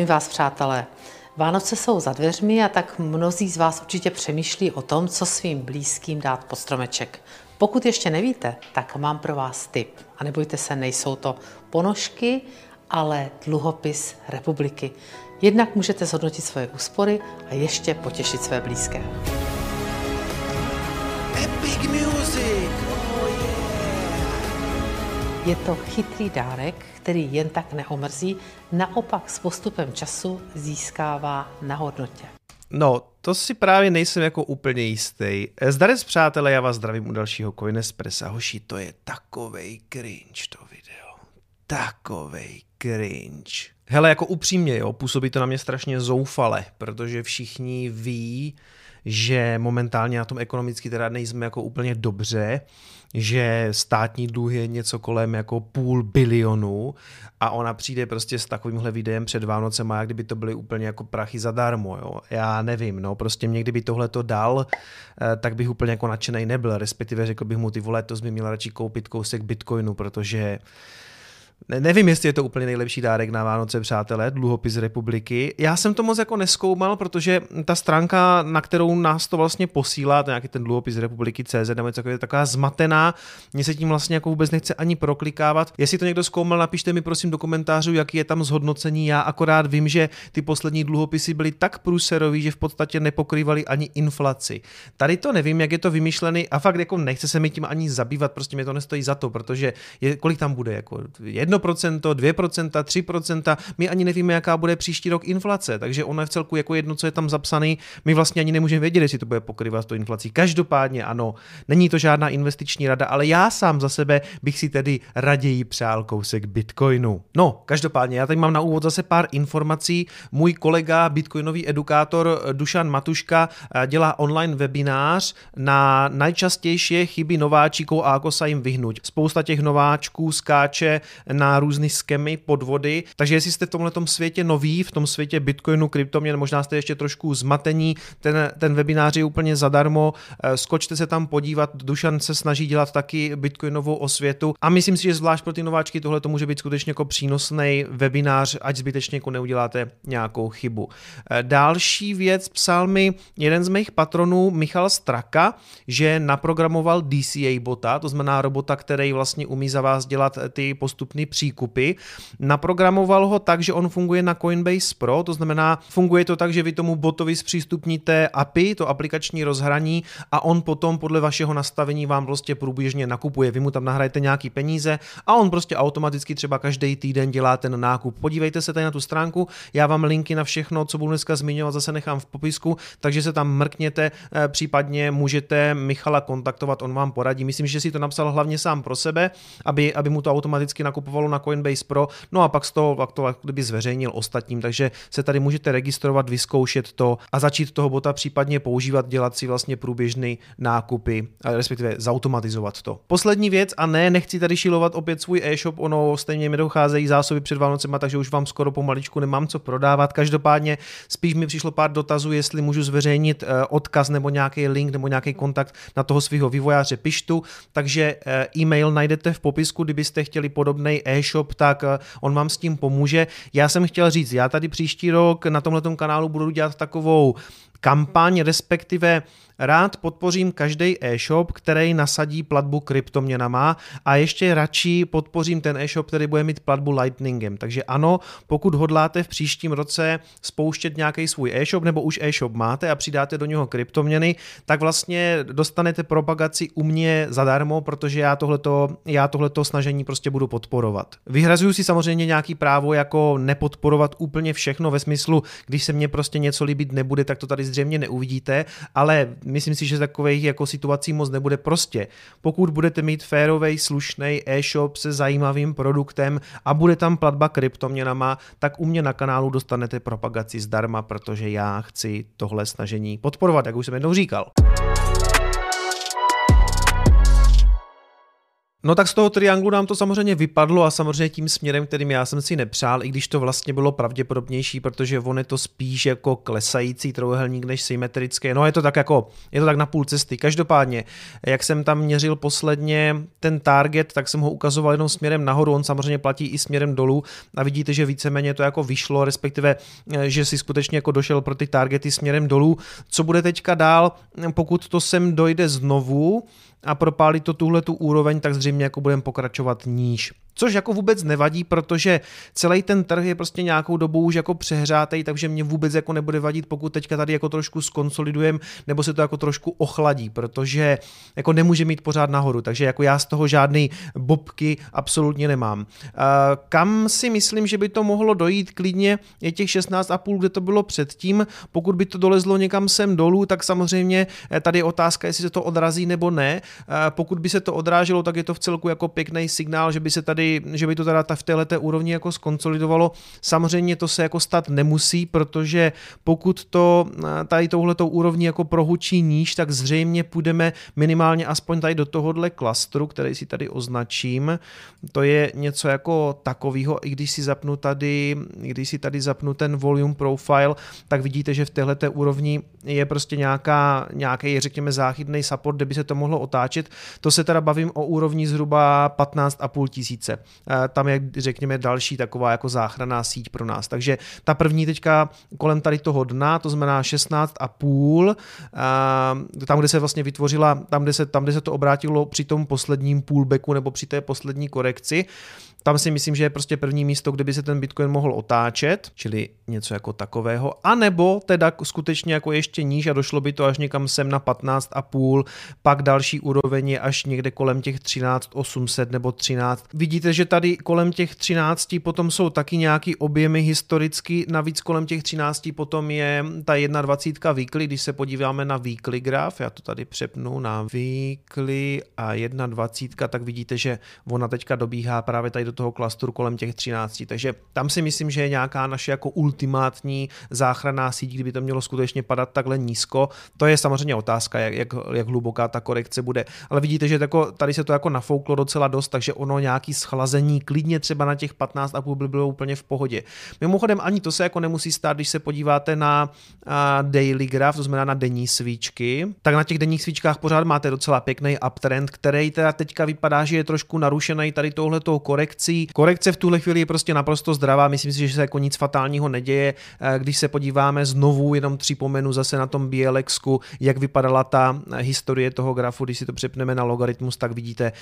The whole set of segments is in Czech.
Zdravím vás, přátelé. Vánoce jsou za dveřmi a tak mnozí z vás určitě přemýšlí o tom, co svým blízkým dát pod stromeček. Pokud ještě nevíte, tak mám pro vás tip. A nebojte se, nejsou to ponožky, ale dluhopis republiky. Jednak můžete zhodnotit svoje úspory a ještě potěšit své blízké. Je to chytrý dárek, který jen tak neomrzí, naopak s postupem času získává na hodnotě. No, to si právě nejsem jako úplně jistý. Zdarec přátelé, já vás zdravím u dalšího Coinespressa. Hoši, to je takovej cringe to video. Takovej cringe. Hele, jako upřímně, jo, působí to na mě strašně zoufale, protože všichni ví, že momentálně na tom ekonomicky teda nejsme jako úplně dobře, že státní dluh je něco kolem jako půl bilionu a ona přijde prostě s takovýmhle videem před Vánocem a jak kdyby to byly úplně jako prachy zadarmo, jo. Já nevím, no, prostě mě kdyby tohle to dal, eh, tak bych úplně jako nadšený nebyl, respektive řekl bych mu ty vole, to by měl radši koupit kousek bitcoinu, protože ne, nevím, jestli je to úplně nejlepší dárek na Vánoce, přátelé, dluhopis republiky. Já jsem to moc jako neskoumal, protože ta stránka, na kterou nás to vlastně posílá, to nějaký ten dluhopis republiky CZ, nebo něco je taková zmatená, mně se tím vlastně jako vůbec nechce ani proklikávat. Jestli to někdo zkoumal, napište mi prosím do komentářů, jaký je tam zhodnocení. Já akorát vím, že ty poslední dluhopisy byly tak průserový, že v podstatě nepokrývaly ani inflaci. Tady to nevím, jak je to vymyšlený a fakt jako nechce se mi tím ani zabývat, prostě mě to nestojí za to, protože je, kolik tam bude, jako 1%, 2%, 3%, my ani nevíme, jaká bude příští rok inflace, takže ono je v celku jako jedno, co je tam zapsaný, my vlastně ani nemůžeme vědět, jestli to bude pokrývat to inflací. Každopádně ano, není to žádná investiční rada, ale já sám za sebe bych si tedy raději přál kousek Bitcoinu. No, každopádně, já tady mám na úvod zase pár informací. Můj kolega, bitcoinový edukátor Dušan Matuška dělá online webinář na nejčastější chyby nováčíků a ako sa jim vyhnout. Spousta těch nováčků skáče na různé skemy, podvody. Takže jestli jste v tomhle světě noví, v tom světě Bitcoinu, kryptoměn, možná jste ještě trošku zmatení, ten, ten webinář je úplně zadarmo, eh, skočte se tam podívat, Dušan se snaží dělat taky Bitcoinovou osvětu a myslím si, že zvlášť pro ty nováčky tohle to může být skutečně jako přínosný webinář, ať zbytečně jako neuděláte nějakou chybu. Eh, další věc psal mi jeden z mých patronů, Michal Straka, že naprogramoval DCA bota, to znamená robota, který vlastně umí za vás dělat ty postupné příkupy. Naprogramoval ho tak, že on funguje na Coinbase Pro, to znamená, funguje to tak, že vy tomu botovi zpřístupníte API, to aplikační rozhraní a on potom podle vašeho nastavení vám prostě průběžně nakupuje. Vy mu tam nahrajete nějaký peníze a on prostě automaticky třeba každý týden dělá ten nákup. Podívejte se tady na tu stránku, já vám linky na všechno, co budu dneska zmiňovat, zase nechám v popisku, takže se tam mrkněte, eh, případně můžete Michala kontaktovat, on vám poradí. Myslím, že si to napsal hlavně sám pro sebe, aby, aby mu to automaticky nakupovalo nakupovalo na Coinbase Pro, no a pak z toho pak to kdyby zveřejnil ostatním, takže se tady můžete registrovat, vyzkoušet to a začít toho bota případně používat, dělat si vlastně průběžný nákupy, respektive zautomatizovat to. Poslední věc, a ne, nechci tady šilovat opět svůj e-shop, ono stejně mi docházejí zásoby před Vánocema, takže už vám skoro pomaličku nemám co prodávat. Každopádně spíš mi přišlo pár dotazů, jestli můžu zveřejnit eh, odkaz nebo nějaký link nebo nějaký kontakt na toho svého vývojáře Pištu, takže eh, e-mail najdete v popisku, kdybyste chtěli podobný e-shop, tak eh, on vám s tím pomůže. Já jsem chtěl říct, já tady příští rok na tomhle kanálu budu dělat takovou kampaň, respektive rád podpořím každý e-shop, který nasadí platbu kryptoměnama a ještě radši podpořím ten e-shop, který bude mít platbu Lightningem. Takže ano, pokud hodláte v příštím roce spouštět nějaký svůj e-shop nebo už e-shop máte a přidáte do něho kryptoměny, tak vlastně dostanete propagaci u mě zadarmo, protože já tohleto, já tohleto snažení prostě budu podporovat. Vyhrazuju si samozřejmě nějaký právo jako nepodporovat úplně všechno ve smyslu, když se mně prostě něco líbit nebude, tak to tady zřejmě neuvidíte, ale myslím si, že takových jako situací moc nebude prostě. Pokud budete mít férový, slušný e-shop se zajímavým produktem a bude tam platba kryptoměnama, tak u mě na kanálu dostanete propagaci zdarma, protože já chci tohle snažení podporovat, jak už jsem jednou říkal. No tak z toho trianglu nám to samozřejmě vypadlo a samozřejmě tím směrem, kterým já jsem si nepřál, i když to vlastně bylo pravděpodobnější, protože on je to spíš jako klesající trojuhelník než symetrický. No je to tak jako, je to tak na půl cesty. Každopádně, jak jsem tam měřil posledně ten target, tak jsem ho ukazoval jenom směrem nahoru, on samozřejmě platí i směrem dolů a vidíte, že víceméně to jako vyšlo, respektive, eh, že si skutečně jako došel pro ty targety směrem dolů. Co bude teďka dál, pokud to sem dojde znovu, a propálí to tuhle tu úroveň, tak zřejmě jako budeme pokračovat níž. Což jako vůbec nevadí, protože celý ten trh je prostě nějakou dobu už jako přehřátej, takže mě vůbec jako nebude vadit, pokud teďka tady jako trošku skonsolidujem, nebo se to jako trošku ochladí, protože jako nemůže mít pořád nahoru, takže jako já z toho žádný bobky absolutně nemám. Kam si myslím, že by to mohlo dojít klidně, je těch 16,5, kde to bylo předtím, pokud by to dolezlo někam sem dolů, tak samozřejmě eh, tady je otázka, jestli se to odrazí nebo ne. Pokud by se to odráželo, tak je to v celku jako pěkný signál, že by se tady že by to teda v této úrovni jako skonsolidovalo. Samozřejmě to se jako stát nemusí, protože pokud to eh, tady touhletou úrovni jako prohučí níž, tak zřejmě půjdeme minimálně aspoň tady do tohohle klastru, který si tady označím. To je něco jako takového, i když si zapnu tady, když si tady zapnu ten volume profile, tak vidíte, že v téhleté úrovni je prostě nějaká, nějaký, řekněme, záchytný support, kde by se to mohlo otáčet. To se teda bavím o úrovni zhruba 15,5 tisíce. Eh, tam je, řekněme, další taková jako záchranná síť pro nás. Takže ta první teďka kolem tady toho dna, to znamená 16,5, eh, tam, kde se vlastně vytvořila, tam, kde se, tam, kde se to obrátilo při tom posledním pullbacku nebo při té poslední korekci, tam si myslím, že je prostě první místo, kde by se ten Bitcoin mohl otáčet, čili něco jako takového, a nebo teda skutečně jako ještě níž a došlo by to až někam sem na 15,5, pak další úroveň je až někde kolem těch 13,800 nebo 13. Vidíte, že tady kolem těch 13 potom jsou taky nějaký objemy historicky, navíc kolem těch 13 potom je ta 21 weekly, když se podíváme na weekly graf, já to tady přepnu na weekly a 21, tak vidíte, že ona teďka dobíhá právě tady do toho klastru kolem těch 13. Takže tam si myslím, že je nějaká naše jako ultimátní záchranná síť, kdyby to mělo skutečně padat takhle nízko. To je samozřejmě otázka, jak, jak, jak hluboká ta korekce bude. Ale vidíte, že tady se to jako nafouklo docela dost, takže ono nějaký schlazení klidně třeba na těch 15,5 by bylo úplně v pohodě. Mimochodem ani to se jako nemusí stát, když se podíváte na daily graph, to znamená na denní svíčky, tak na těch denních svíčkách pořád máte docela pěkný uptrend, který teda teďka vypadá, že je trošku narušený tady touhletou korekcí. Korekce v tuhle chvíli je prostě naprosto zdravá, myslím si, že se jako nic fatálního neděje. Když se podíváme znovu, jenom připomenu zase na tom BLXku, jak vypadala ta historie toho grafu, když si to přepneme na logaritmus, tak vidíte,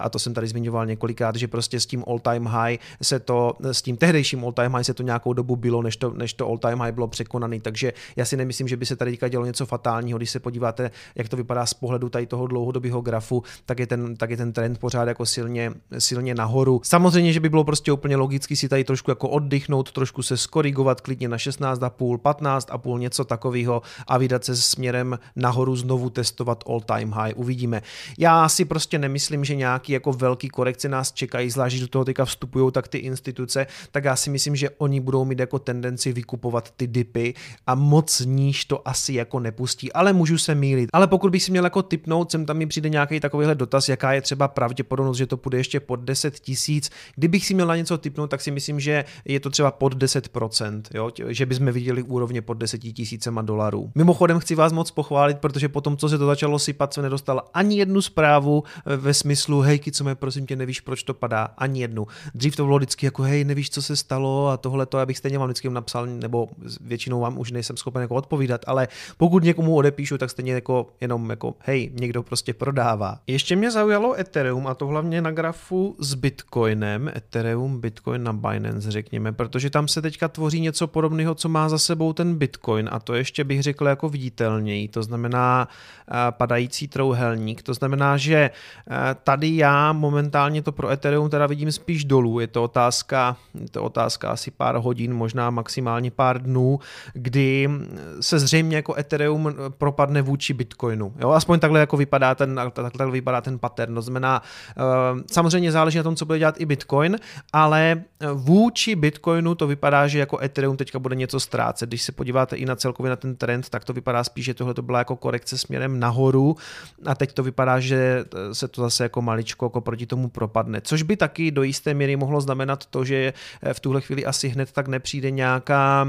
a to jsem tady zmiňoval několikrát, že prostě s tím all time high se to, s tím tehdejším all time high se to nějakou dobu bylo, než to, než to all time high bylo překonaný, takže já si nemyslím, že by se tady teďka dělo něco fatálního, když se podíváte, jak to vypadá z pohledu tady toho dlouhodobého grafu, tak je ten, tak je ten trend pořád jako silně, silně nahoru. Samozřejmě že by bylo prostě úplně logicky si tady trošku jako oddychnout, trošku se skorigovat klidně na 16,5, 15,5, něco takového a vydat se směrem nahoru znovu testovat all time high. Uvidíme. Já si prostě nemyslím, že nějaký jako velký korekce nás čekají, zvlášť, že do toho teďka vstupují tak ty instituce, tak já si myslím, že oni budou mít jako tendenci vykupovat ty dipy a moc níž to asi jako nepustí, ale můžu se mýlit. Ale pokud bych si měl jako typnout, sem tam mi přijde nějaký takovýhle dotaz, jaká je třeba pravděpodobnost, že to půjde ještě pod 10 tisíc, Kdybych si měl na něco typnout, tak si myslím, že je to třeba pod 10%, jo? že bychom viděli úrovně pod 10 tisícema dolarů. Mimochodem chci vás moc pochválit, protože potom, co se to začalo sypat, jsem nedostal ani jednu zprávu eh, ve smyslu, hej, co mě prosím tě, nevíš, proč to padá, ani jednu. Dřív to bylo vždycky jako, hej, nevíš, co se stalo a tohle to, abych stejně vám vždycky napsal, nebo většinou vám už nejsem schopen jako odpovídat, ale pokud někomu odepíšu, tak stejně jako jenom jako, hej, někdo prostě prodává. Ještě mě zaujalo Ethereum a to hlavně na grafu s Bitcoinem, Ethereum, Bitcoin na Binance, řekněme, protože tam se teďka tvoří něco podobného, co má za sebou ten Bitcoin a to ještě bych řekl jako viditelněji, to znamená padající trouhelník, to znamená, že tady já momentálně to pro Ethereum Teda vidím spíš dolů. Je to otázka, je to otázka asi pár hodin, možná maximálně pár dnů, kdy se zřejmě jako Ethereum propadne vůči Bitcoinu. Jo? Aspoň takhle jako vypadá ten, takhle vypadá ten pattern. To znamená, uh, samozřejmě záleží na tom, co bude dělat i Bitcoin, ale vůči Bitcoinu to vypadá, že jako Ethereum teďka bude něco ztrácet. Když se podíváte i na celkově na ten trend, tak to vypadá spíš, že tohle to byla jako korekce směrem nahoru a teď to vypadá, že se to zase jako maličko jako proti tomu propadne. Což by taky do jisté míry mohlo znamenat to, že v tuhle chvíli asi hned tak nepřijde nějaká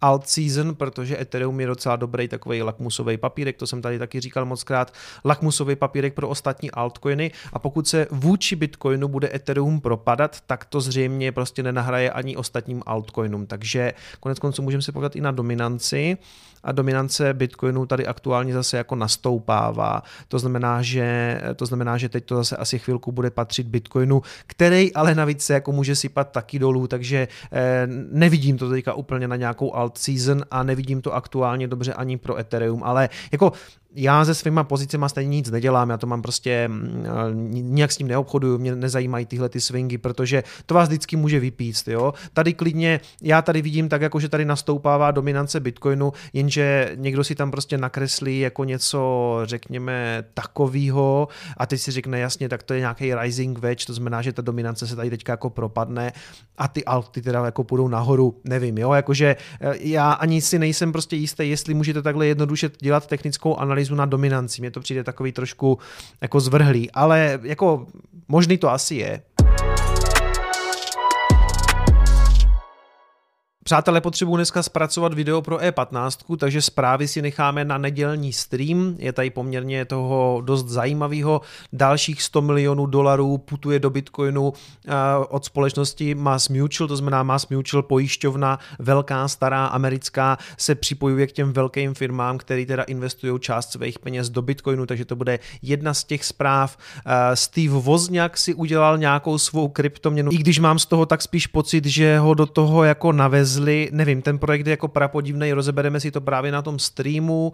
alt season, protože Ethereum je docela dobrý takový lakmusový papírek, to jsem tady taky říkal moc krát, lakmusový papírek pro ostatní altcoiny. A pokud se vůči Bitcoinu bude Ethereum propadat, tak to zřejmě prostě nenahraje ani ostatním altcoinům, takže konec konců můžeme se povedat i na dominanci. A dominance Bitcoinu tady aktuálně zase jako nastoupává. To znamená, že, to znamená, že teď to zase asi chvilku bude patřit Bitcoinu, který ale navíc se jako může sypat taky dolů, takže eh, nevidím to teďka úplně na nějakou alt season a nevidím to aktuálně dobře ani pro Ethereum, ale jako já se svýma pozicema stejně nic nedělám, já to mám prostě, mm, nijak s tím neobchoduju, mě nezajímají tyhle ty swingy, protože to vás vždycky může vypíct, jo. Tady klidně, já tady vidím tak, jako že tady nastoupává dominance Bitcoinu, jenže někdo si tam prostě nakreslí jako něco, řekněme, takového a teď si řekne jasně, tak to je nějaký rising wedge, to znamená, že ta dominance se tady teďka jako propadne a ty alty teda jako půjdou nahoru, nevím, jo, jakože eh, já ani si nejsem prostě jistý, jestli můžete takhle jednoduše dělat technickou analýzu analýzu na dominanci. Mně to přijde takový trošku jako zvrhlý, ale jako možný to asi je. Přátelé, potřebuji dneska zpracovat video pro E15, takže zprávy si necháme na nedělní stream. Je tady poměrně toho dost zajímavého. Dalších 100 milionů dolarů putuje do Bitcoinu eh, od společnosti Mass Mutual, to znamená Mass Mutual pojišťovna, velká, stará, americká, se připojuje k těm velkým firmám, které teda investují část svých peněz do Bitcoinu, takže to bude jedna z těch zpráv. Eh, Steve Wozniak si udělal nějakou svou kryptoměnu, i když mám z toho tak spíš pocit, že ho do toho jako navez vezli, nevím, ten projekt je jako prapodivný, rozebereme si to právě na tom streamu.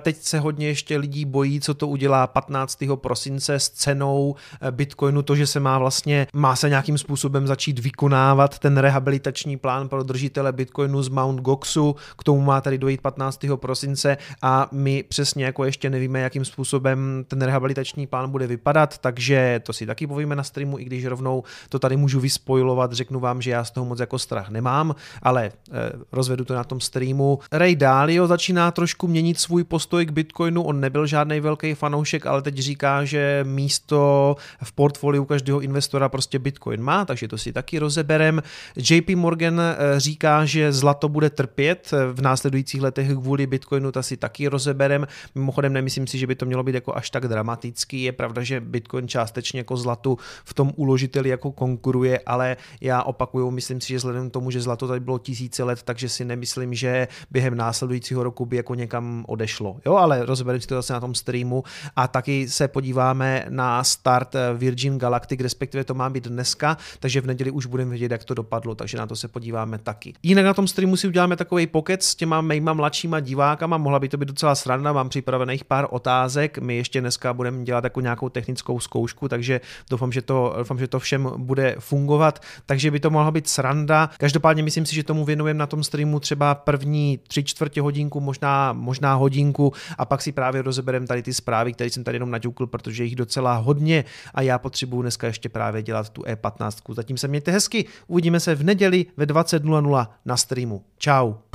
Teď se hodně ještě lidí bojí, co to udělá 15. prosince s cenou eh, Bitcoinu, to, že se má vlastně, má se nějakým způsobem začít vykonávat ten rehabilitační plán pro držitele Bitcoinu z Mount Goxu, k tomu má tady dojít 15. prosince a my přesně jako ještě nevíme, jakým způsobem ten rehabilitační plán bude vypadat, takže to si taky povíme na streamu, i když rovnou to tady můžu vyspojovat, řeknu vám, že já z toho moc jako strach nemám ale eh, rozvedu to na tom streamu. Ray Dalio začíná trošku měnit svůj postoj k Bitcoinu, on nebyl žádný velký fanoušek, ale teď říká, že místo v portfoliu každého investora prostě Bitcoin má, takže to si taky rozeberem. JP Morgan eh, říká, že zlato bude trpět v následujících letech kvůli Bitcoinu, to si taky rozeberem. Mimochodem nemyslím si, že by to mělo být jako až tak dramatický. Je pravda, že Bitcoin částečně jako zlatu v tom uložiteli jako konkuruje, ale já opakuju, myslím si, že vzhledem k tomu, že zlato tady bylo tisíce let, takže si nemyslím, že během následujícího roku by jako někam odešlo. Jo, ale rozebereme si to zase na tom streamu a taky se podíváme na start Virgin Galactic, respektive to má být dneska, takže v neděli už budeme vědět, jak to dopadlo, takže na to se podíváme taky. Jinak na tom streamu si uděláme takový pokec s těma mýma mladšíma divákama, mohla by to být docela sranda, mám připravených pár otázek, my ještě dneska budeme dělat jako nějakou technickou zkoušku, takže doufám, že to, doufám, že to všem bude fungovat, takže by to mohla být sranda. Každopádně myslím si, že tomu věnujeme na tom streamu třeba první tři čtvrtě hodinku, možná, možná hodinku a pak si právě rozebereme tady ty zprávy, které jsem tady jenom naťukl, protože jich docela hodně a já potřebuju dneska ještě právě dělat tu E15. Zatím se mějte hezky, uvidíme se v neděli ve 20.00 na streamu. Ciao.